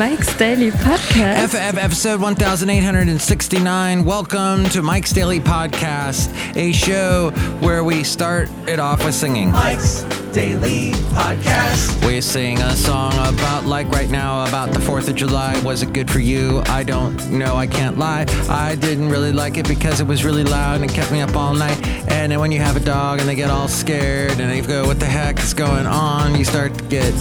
Mike's Daily Podcast. FF episode 1869. Welcome to Mike's Daily Podcast, a show where we start it off with singing. Mike's Daily Podcast. We sing a song about, like right now, about the 4th of July. Was it good for you? I don't know. I can't lie. I didn't really like it because it was really loud and it kept me up all night. And then when you have a dog and they get all scared and they go, What the heck is going on? You start to get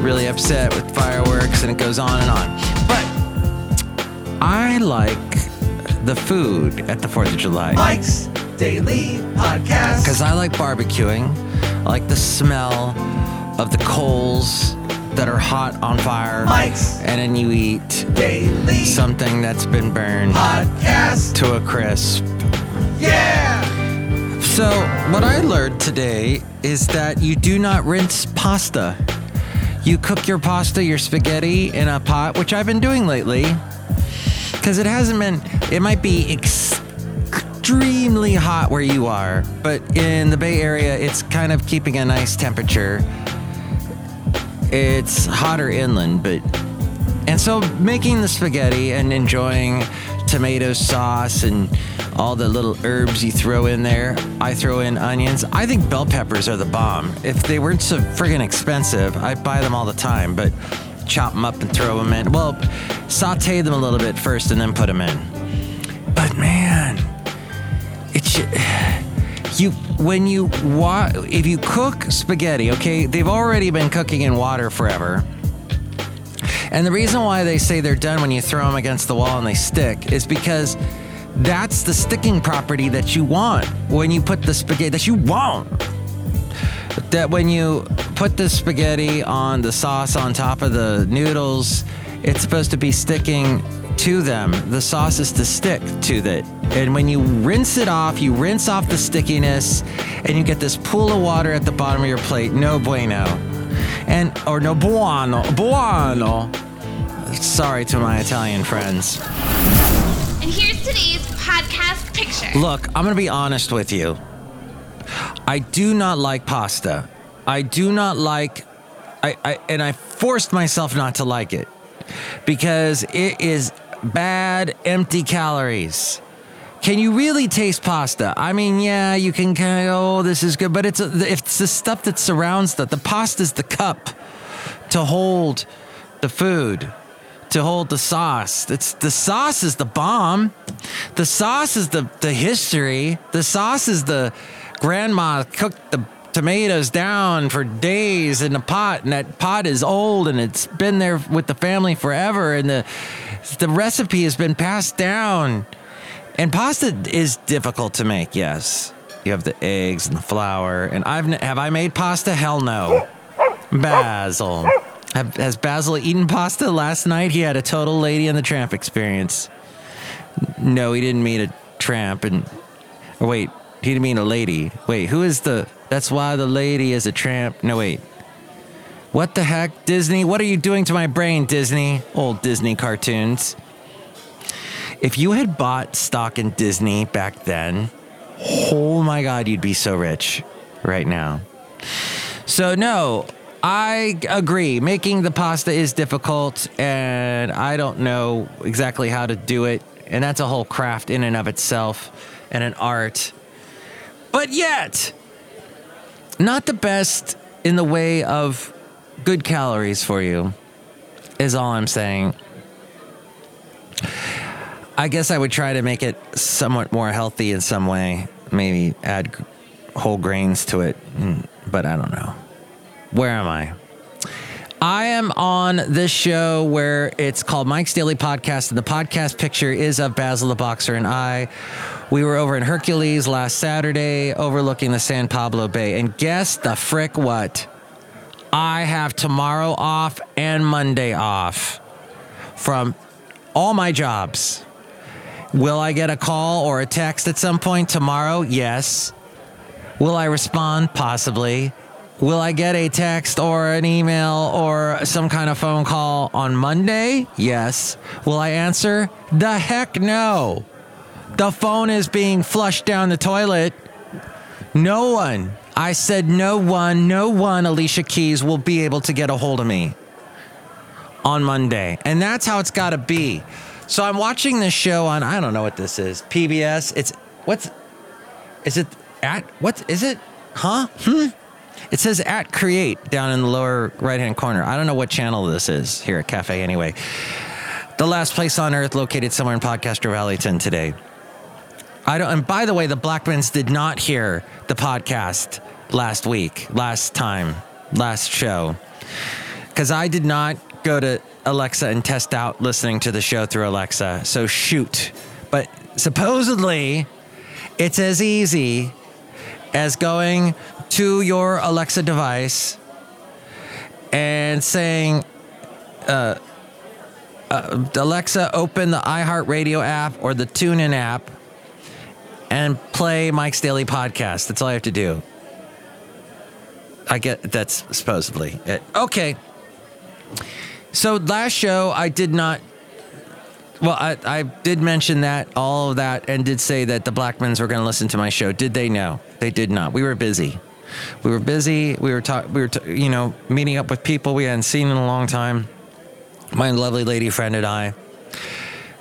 really upset with fireworks and it goes on and on. But I like the food at the 4th of July. Mike's Daily Podcast. Because I like barbecuing. I like the smell of the coals that are hot on fire. Mike's And then you eat Daily something that's been burned Podcast. to a crisp. Yeah. So, what I learned today is that you do not rinse pasta. You cook your pasta, your spaghetti in a pot, which I've been doing lately. Because it hasn't been, it might be extremely hot where you are, but in the Bay Area, it's kind of keeping a nice temperature. It's hotter inland, but. And so making the spaghetti and enjoying tomato sauce and all the little herbs you throw in there. I throw in onions. I think bell peppers are the bomb. If they weren't so friggin' expensive, I'd buy them all the time, but chop them up and throw them in. Well, saute them a little bit first and then put them in. But man, it's you when you wa- if you cook spaghetti, okay, they've already been cooking in water forever. And the reason why they say they're done when you throw them against the wall and they stick is because that's the sticking property that you want when you put the spaghetti that you want. That when you put the spaghetti on the sauce on top of the noodles, it's supposed to be sticking to them. The sauce is to stick to it. And when you rinse it off, you rinse off the stickiness and you get this pool of water at the bottom of your plate. No bueno. And, or no buono. Buono. Sorry to my Italian friends. And here's today's podcast picture. Look, I'm going to be honest with you. I do not like pasta. I do not like I, I and I forced myself not to like it because it is bad empty calories. Can you really taste pasta? I mean, yeah, you can kind of oh, this is good, but it's a, it's the stuff that surrounds that. The pasta is the cup to hold the food, to hold the sauce. It's the sauce is the bomb. The sauce is the the history. The sauce is the grandma cooked the tomatoes down for days in a pot, and that pot is old and it's been there with the family forever, and the the recipe has been passed down. And pasta is difficult to make. Yes, you have the eggs and the flour. And I've have I made pasta? Hell no. Basil. Have, has Basil eaten pasta last night? He had a total Lady and the Tramp experience. No, he didn't meet a tramp. And or wait, he didn't mean a lady. Wait, who is the? That's why the lady is a tramp. No, wait. What the heck, Disney? What are you doing to my brain, Disney? Old Disney cartoons. If you had bought stock in Disney back then, oh my God, you'd be so rich right now. So, no, I agree. Making the pasta is difficult, and I don't know exactly how to do it. And that's a whole craft in and of itself and an art. But yet, not the best in the way of good calories for you, is all I'm saying. I guess I would try to make it somewhat more healthy in some way. Maybe add whole grains to it, but I don't know. Where am I? I am on this show where it's called Mike's Daily Podcast, and the podcast picture is of Basil the Boxer and I. We were over in Hercules last Saturday, overlooking the San Pablo Bay, and guess the frick what? I have tomorrow off and Monday off from all my jobs. Will I get a call or a text at some point tomorrow? Yes. Will I respond? Possibly. Will I get a text or an email or some kind of phone call on Monday? Yes. Will I answer? The heck no. The phone is being flushed down the toilet. No one. I said no one, no one, Alicia Keys will be able to get a hold of me on Monday. And that's how it's got to be. So I'm watching this show on, I don't know what this is, PBS. It's, what's, is it at, what is it? Huh? Hmm? It says at create down in the lower right hand corner. I don't know what channel this is here at Cafe anyway. The last place on earth located somewhere in Podcaster Valleyton today. I don't, and by the way, the Blackmans did not hear the podcast last week, last time, last show, because I did not go to Alexa and test out listening to the show through Alexa. So shoot. But supposedly, it's as easy as going to your Alexa device and saying, uh, uh, Alexa, open the iHeartRadio app or the TuneIn app and play Mike's Daily Podcast. That's all I have to do. I get that's supposedly it. Okay. So last show, I did not. Well, I, I did mention that, all of that, and did say that the Blackmans were going to listen to my show. Did they know? They did not. We were busy. We were busy. We were talking. We were, you know, meeting up with people we hadn't seen in a long time. My lovely lady friend and I.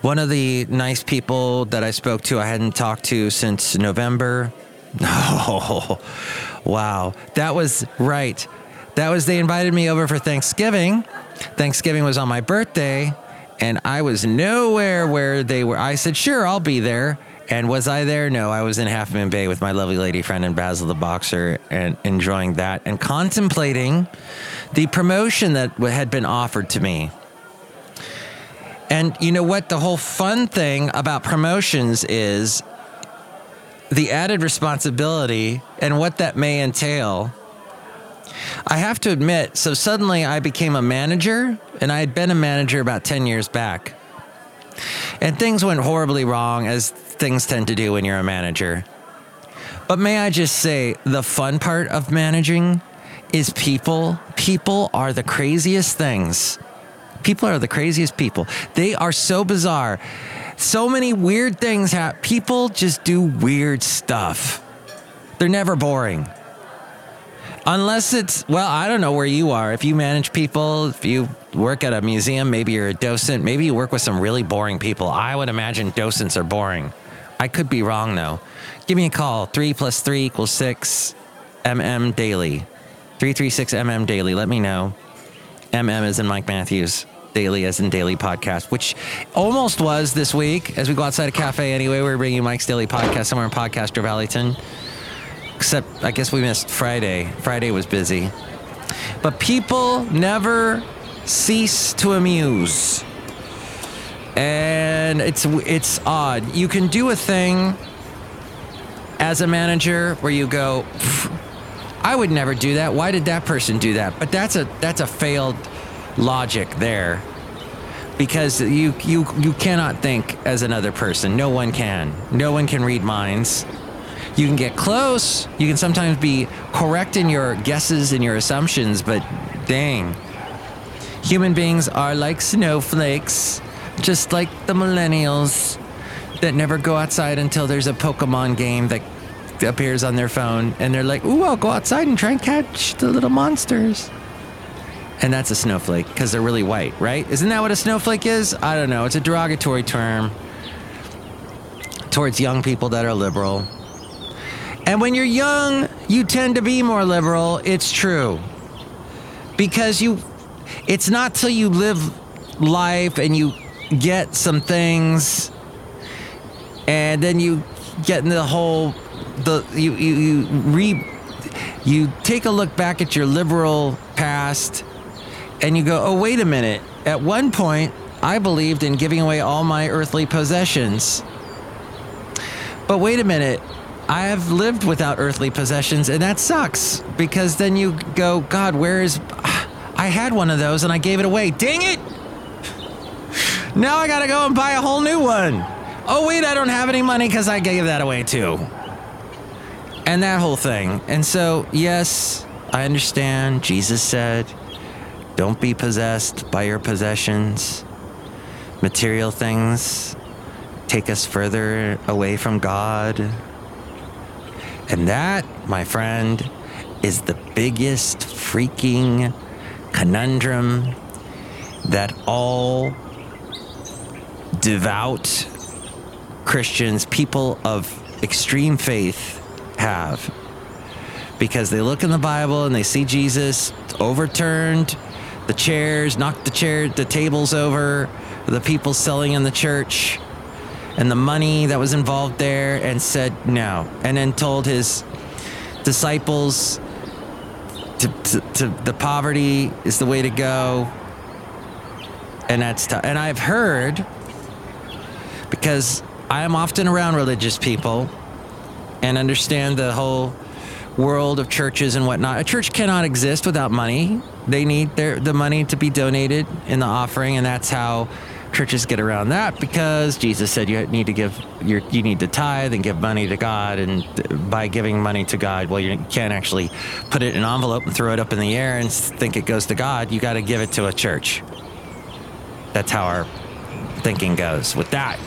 One of the nice people that I spoke to, I hadn't talked to since November. Oh, wow. That was right. That was, they invited me over for Thanksgiving. Thanksgiving was on my birthday, and I was nowhere where they were. I said, sure, I'll be there. And was I there? No, I was in Half Moon Bay with my lovely lady friend and Basil the Boxer and enjoying that and contemplating the promotion that had been offered to me. And you know what? The whole fun thing about promotions is the added responsibility and what that may entail. I have to admit, so suddenly I became a manager, and I had been a manager about 10 years back. And things went horribly wrong, as things tend to do when you're a manager. But may I just say, the fun part of managing is people. People are the craziest things. People are the craziest people. They are so bizarre. So many weird things happen. People just do weird stuff. They're never boring. Unless it's, well, I don't know where you are. If you manage people, if you work at a museum, maybe you're a docent, maybe you work with some really boring people. I would imagine docents are boring. I could be wrong though. Give me a call. Three plus three equals six. MM daily. 336 MM daily. Let me know. MM is in Mike Matthews. Daily as in daily podcast, which almost was this week as we go outside a cafe anyway. We're bringing Mike's daily podcast somewhere in Podcaster Valleyton. Except I guess we missed Friday. Friday was busy. But people never cease to amuse. And it's it's odd. You can do a thing as a manager where you go, I would never do that. Why did that person do that? But that's a that's a failed logic there because you you you cannot think as another person. No one can. No one can read minds. You can get close. You can sometimes be correct in your guesses and your assumptions, but dang. Human beings are like snowflakes, just like the millennials that never go outside until there's a Pokemon game that appears on their phone and they're like, "Ooh, I'll go outside and try and catch the little monsters." And that's a snowflake because they're really white, right? Isn't that what a snowflake is? I don't know. It's a derogatory term towards young people that are liberal. And when you're young, you tend to be more liberal. It's true. Because you, it's not till you live life and you get some things and then you get in the whole, the, you, you, you re, you take a look back at your liberal past and you go, oh, wait a minute. At one point, I believed in giving away all my earthly possessions. But wait a minute. I have lived without earthly possessions, and that sucks because then you go, God, where is. I had one of those and I gave it away. Dang it! Now I gotta go and buy a whole new one. Oh, wait, I don't have any money because I gave that away too. And that whole thing. And so, yes, I understand. Jesus said, don't be possessed by your possessions. Material things take us further away from God. And that, my friend, is the biggest freaking conundrum that all devout Christians, people of extreme faith, have. Because they look in the Bible and they see Jesus overturned the chairs, knocked the chair, the tables over, the people selling in the church, and the money that was involved there, and said no. And then told his disciples to, to, to the poverty is the way to go. And that's tough. And I've heard because I am often around religious people and understand the whole world of churches and whatnot. A church cannot exist without money. They need their the money to be donated in the offering, and that's how churches get around that because Jesus said you need to give your you need to tithe and give money to God, and by giving money to God, well, you can't actually put it in an envelope and throw it up in the air and think it goes to God. You got to give it to a church. That's how our thinking goes with that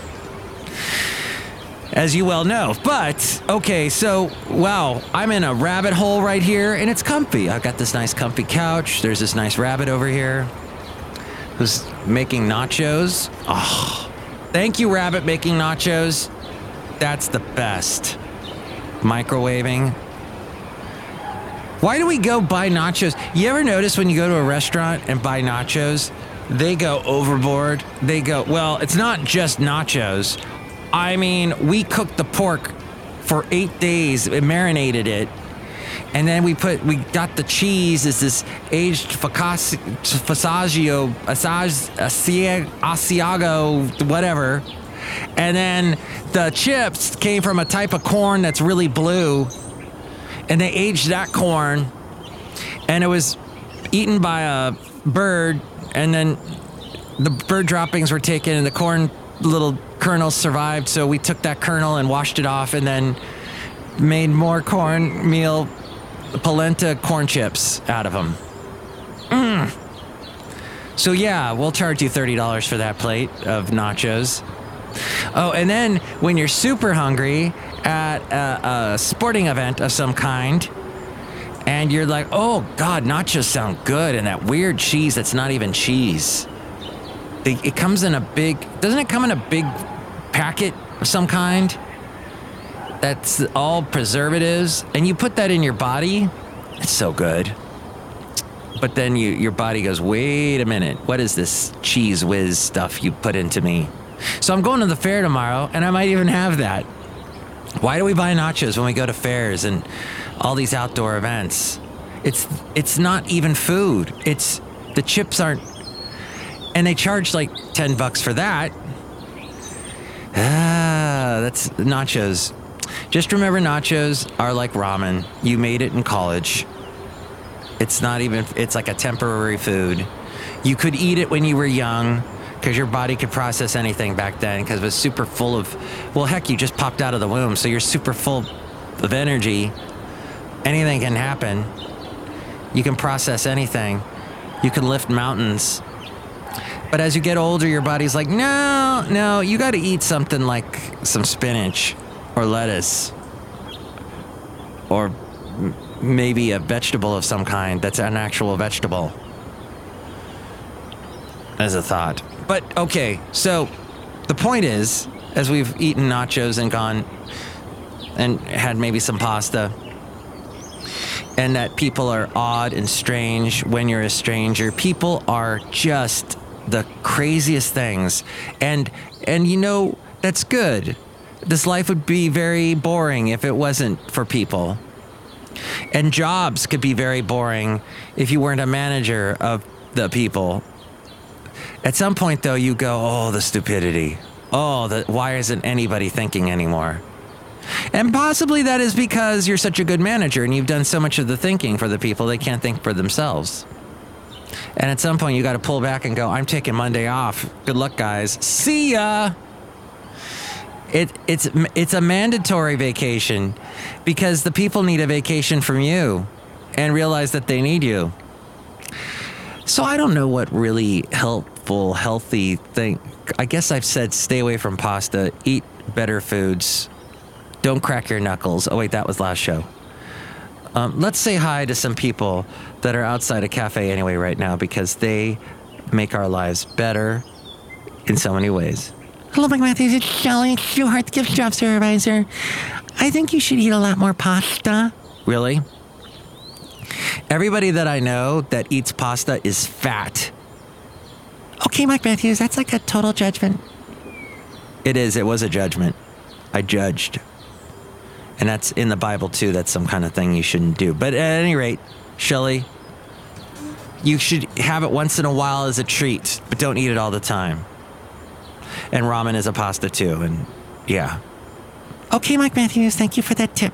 as you well know. But okay, so wow, I'm in a rabbit hole right here and it's comfy. I've got this nice comfy couch. There's this nice rabbit over here who's making nachos. Oh, thank you, rabbit, making nachos. That's the best. Microwaving. Why do we go buy nachos? You ever notice when you go to a restaurant and buy nachos, they go overboard? They go, well, it's not just nachos. I mean, we cooked the pork for eight days, it marinated it. And then we put, we got the cheese is this aged Fasaggio, Asiago, whatever. And then the chips came from a type of corn that's really blue. And they aged that corn. And it was eaten by a bird. And then the bird droppings were taken and the corn little kernels survived, so we took that kernel and washed it off and then made more cornmeal polenta corn chips out of them. Mm. So yeah, we'll charge you $30 for that plate of nachos. Oh, and then when you're super hungry at a, a sporting event of some kind, and you're like, oh God, nachos sound good, and that weird cheese that's not even cheese. It comes in a big, doesn't it come in a big packet of some kind? That's all preservatives, and you put that in your body. It's so good. But then you, your body goes, wait a minute, what is this cheese whiz stuff you put into me? So I'm going to the fair tomorrow, and I might even have that. Why do we buy nachos when we go to fairs and all these outdoor events? It's it's not even food. It's the chips aren't and they charge like 10 bucks for that. Ah, that's nachos. Just remember nachos are like ramen. You made it in college. It's not even it's like a temporary food. You could eat it when you were young because your body could process anything back then because it was super full of well heck you just popped out of the womb so you're super full of energy anything can happen you can process anything you can lift mountains but as you get older, your body's like, no, no, you got to eat something like some spinach or lettuce or m- maybe a vegetable of some kind that's an actual vegetable. As a thought. But okay, so the point is, as we've eaten nachos and gone and had maybe some pasta, and that people are odd and strange when you're a stranger, people are just the craziest things. And and you know, that's good. This life would be very boring if it wasn't for people. And jobs could be very boring if you weren't a manager of the people. At some point though you go, "Oh, the stupidity. Oh, the, why isn't anybody thinking anymore?" And possibly that is because you're such a good manager and you've done so much of the thinking for the people they can't think for themselves. And at some point, you got to pull back and go, I'm taking Monday off. Good luck, guys. See ya. It, it's, it's a mandatory vacation because the people need a vacation from you and realize that they need you. So I don't know what really helpful, healthy thing. I guess I've said stay away from pasta, eat better foods, don't crack your knuckles. Oh, wait, that was last show. Um, let's say hi to some people that are outside a cafe anyway right now because they make our lives better in so many ways. Hello, Mike Matthews. It's Shelly Schuhart, the gift shop supervisor. I think you should eat a lot more pasta. Really? Everybody that I know that eats pasta is fat. Okay, Mike Matthews, that's like a total judgment. It is. It was a judgment. I judged. And that's in the Bible too. That's some kind of thing you shouldn't do. But at any rate, Shelly, you should have it once in a while as a treat, but don't eat it all the time. And ramen is a pasta too. And yeah. Okay, Mike Matthews, thank you for that tip.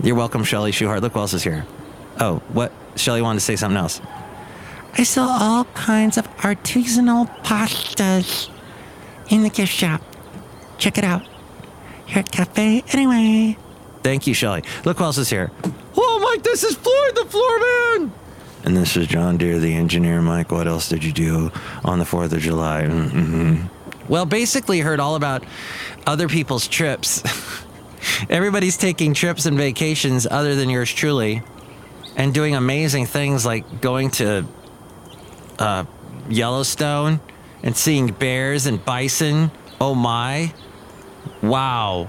You're welcome, Shelly Schuhart. Look who else is here. Oh, what? Shelly wanted to say something else. I sell all kinds of artisanal pastas in the gift shop. Check it out. Here at Cafe Anyway. Thank you, Shelly. Look who else is here. Oh, Mike, this is Floyd the Floorman. And this is John Deere, the engineer. Mike, what else did you do on the 4th of July? Mm-hmm. Well, basically, heard all about other people's trips. Everybody's taking trips and vacations other than yours truly and doing amazing things like going to uh, Yellowstone and seeing bears and bison. Oh my. Wow.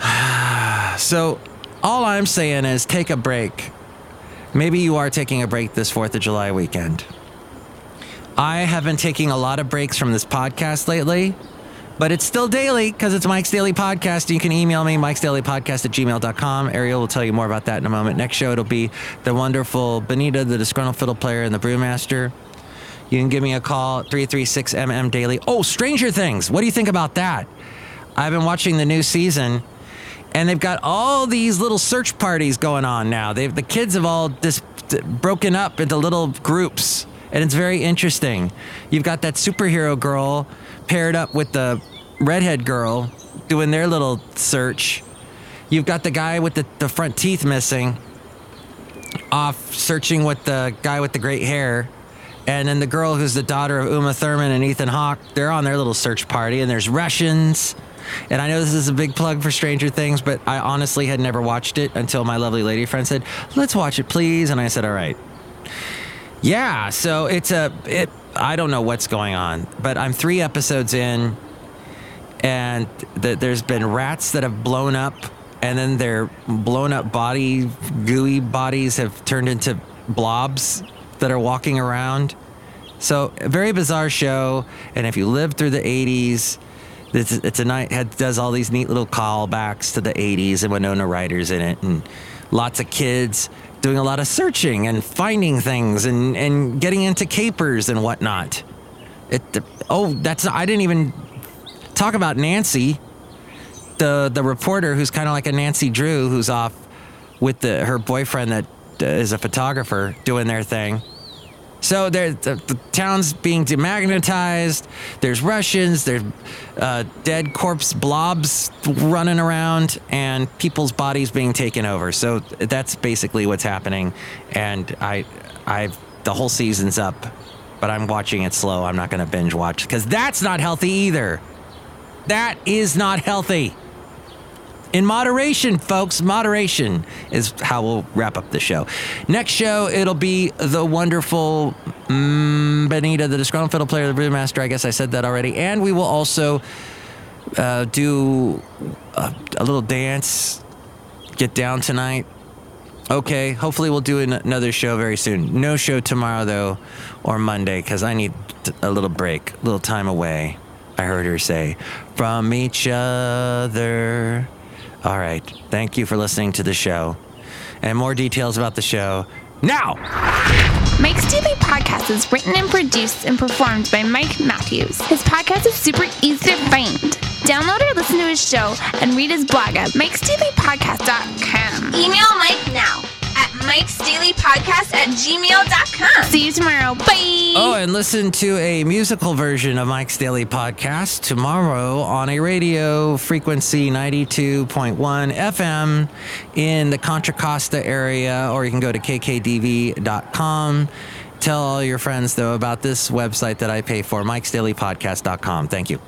so, all I'm saying is take a break. Maybe you are taking a break this 4th of July weekend. I have been taking a lot of breaks from this podcast lately, but it's still daily because it's Mike's Daily Podcast. You can email me, Mike's Daily Podcast at gmail.com. Ariel will tell you more about that in a moment. Next show, it'll be the wonderful Benita, the disgruntled fiddle player, and the brewmaster. You can give me a call, 336 MM Daily. Oh, Stranger Things. What do you think about that? I've been watching the new season, and they've got all these little search parties going on now. They've the kids have all just broken up into little groups, and it's very interesting. You've got that superhero girl paired up with the redhead girl doing their little search. You've got the guy with the, the front teeth missing off searching with the guy with the great hair. And then the girl who's the daughter of Uma Thurman and Ethan Hawke, they're on their little search party. And there's Russians. And I know this is a big plug for Stranger Things, but I honestly had never watched it until my lovely lady friend said, "Let's watch it, please." And I said, "All right." Yeah, so it's a it. I don't know what's going on, but I'm three episodes in, and th- there's been rats that have blown up, and then their blown up body, gooey bodies have turned into blobs that are walking around. So a very bizarre show, and if you lived through the '80s, it's, it's a night does all these neat little callbacks to the '80s and Winona Ryder's in it, and lots of kids doing a lot of searching and finding things and, and getting into capers and whatnot. It oh that's I didn't even talk about Nancy, the the reporter who's kind of like a Nancy Drew who's off with the her boyfriend that uh, a photographer doing their thing. So there, the, the town's being demagnetized. There's Russians. There's uh, dead corpse blobs running around, and people's bodies being taken over. So that's basically what's happening. And I, I, the whole season's up, but I'm watching it slow. I'm not going to binge watch because that's not healthy either. That is not healthy. In moderation, folks. Moderation is how we'll wrap up the show. Next show, it'll be the wonderful mm, Benita, the disgruntled fiddle player, the rhythm master. I guess I said that already. And we will also uh, do a, a little dance, get down tonight. Okay, hopefully we'll do an- another show very soon. No show tomorrow, though, or Monday, because I need t- a little break, a little time away. I heard her say, from each other. All right. Thank you for listening to the show. And more details about the show now. Mike's Daily Podcast is written and produced and performed by Mike Matthews. His podcast is super easy to find. Download or listen to his show and read his blog at mikesdailypodcast.com. Email Mike now at mikesdailypodcast at gmail.com. See you tomorrow. Bye. Oh, and listen to a musical version of Mike's Daily Podcast tomorrow on a radio frequency 92.1 FM in the Contra Costa area, or you can go to kkdv.com. Tell all your friends, though, about this website that I pay for, mikesdailypodcast.com. Thank you.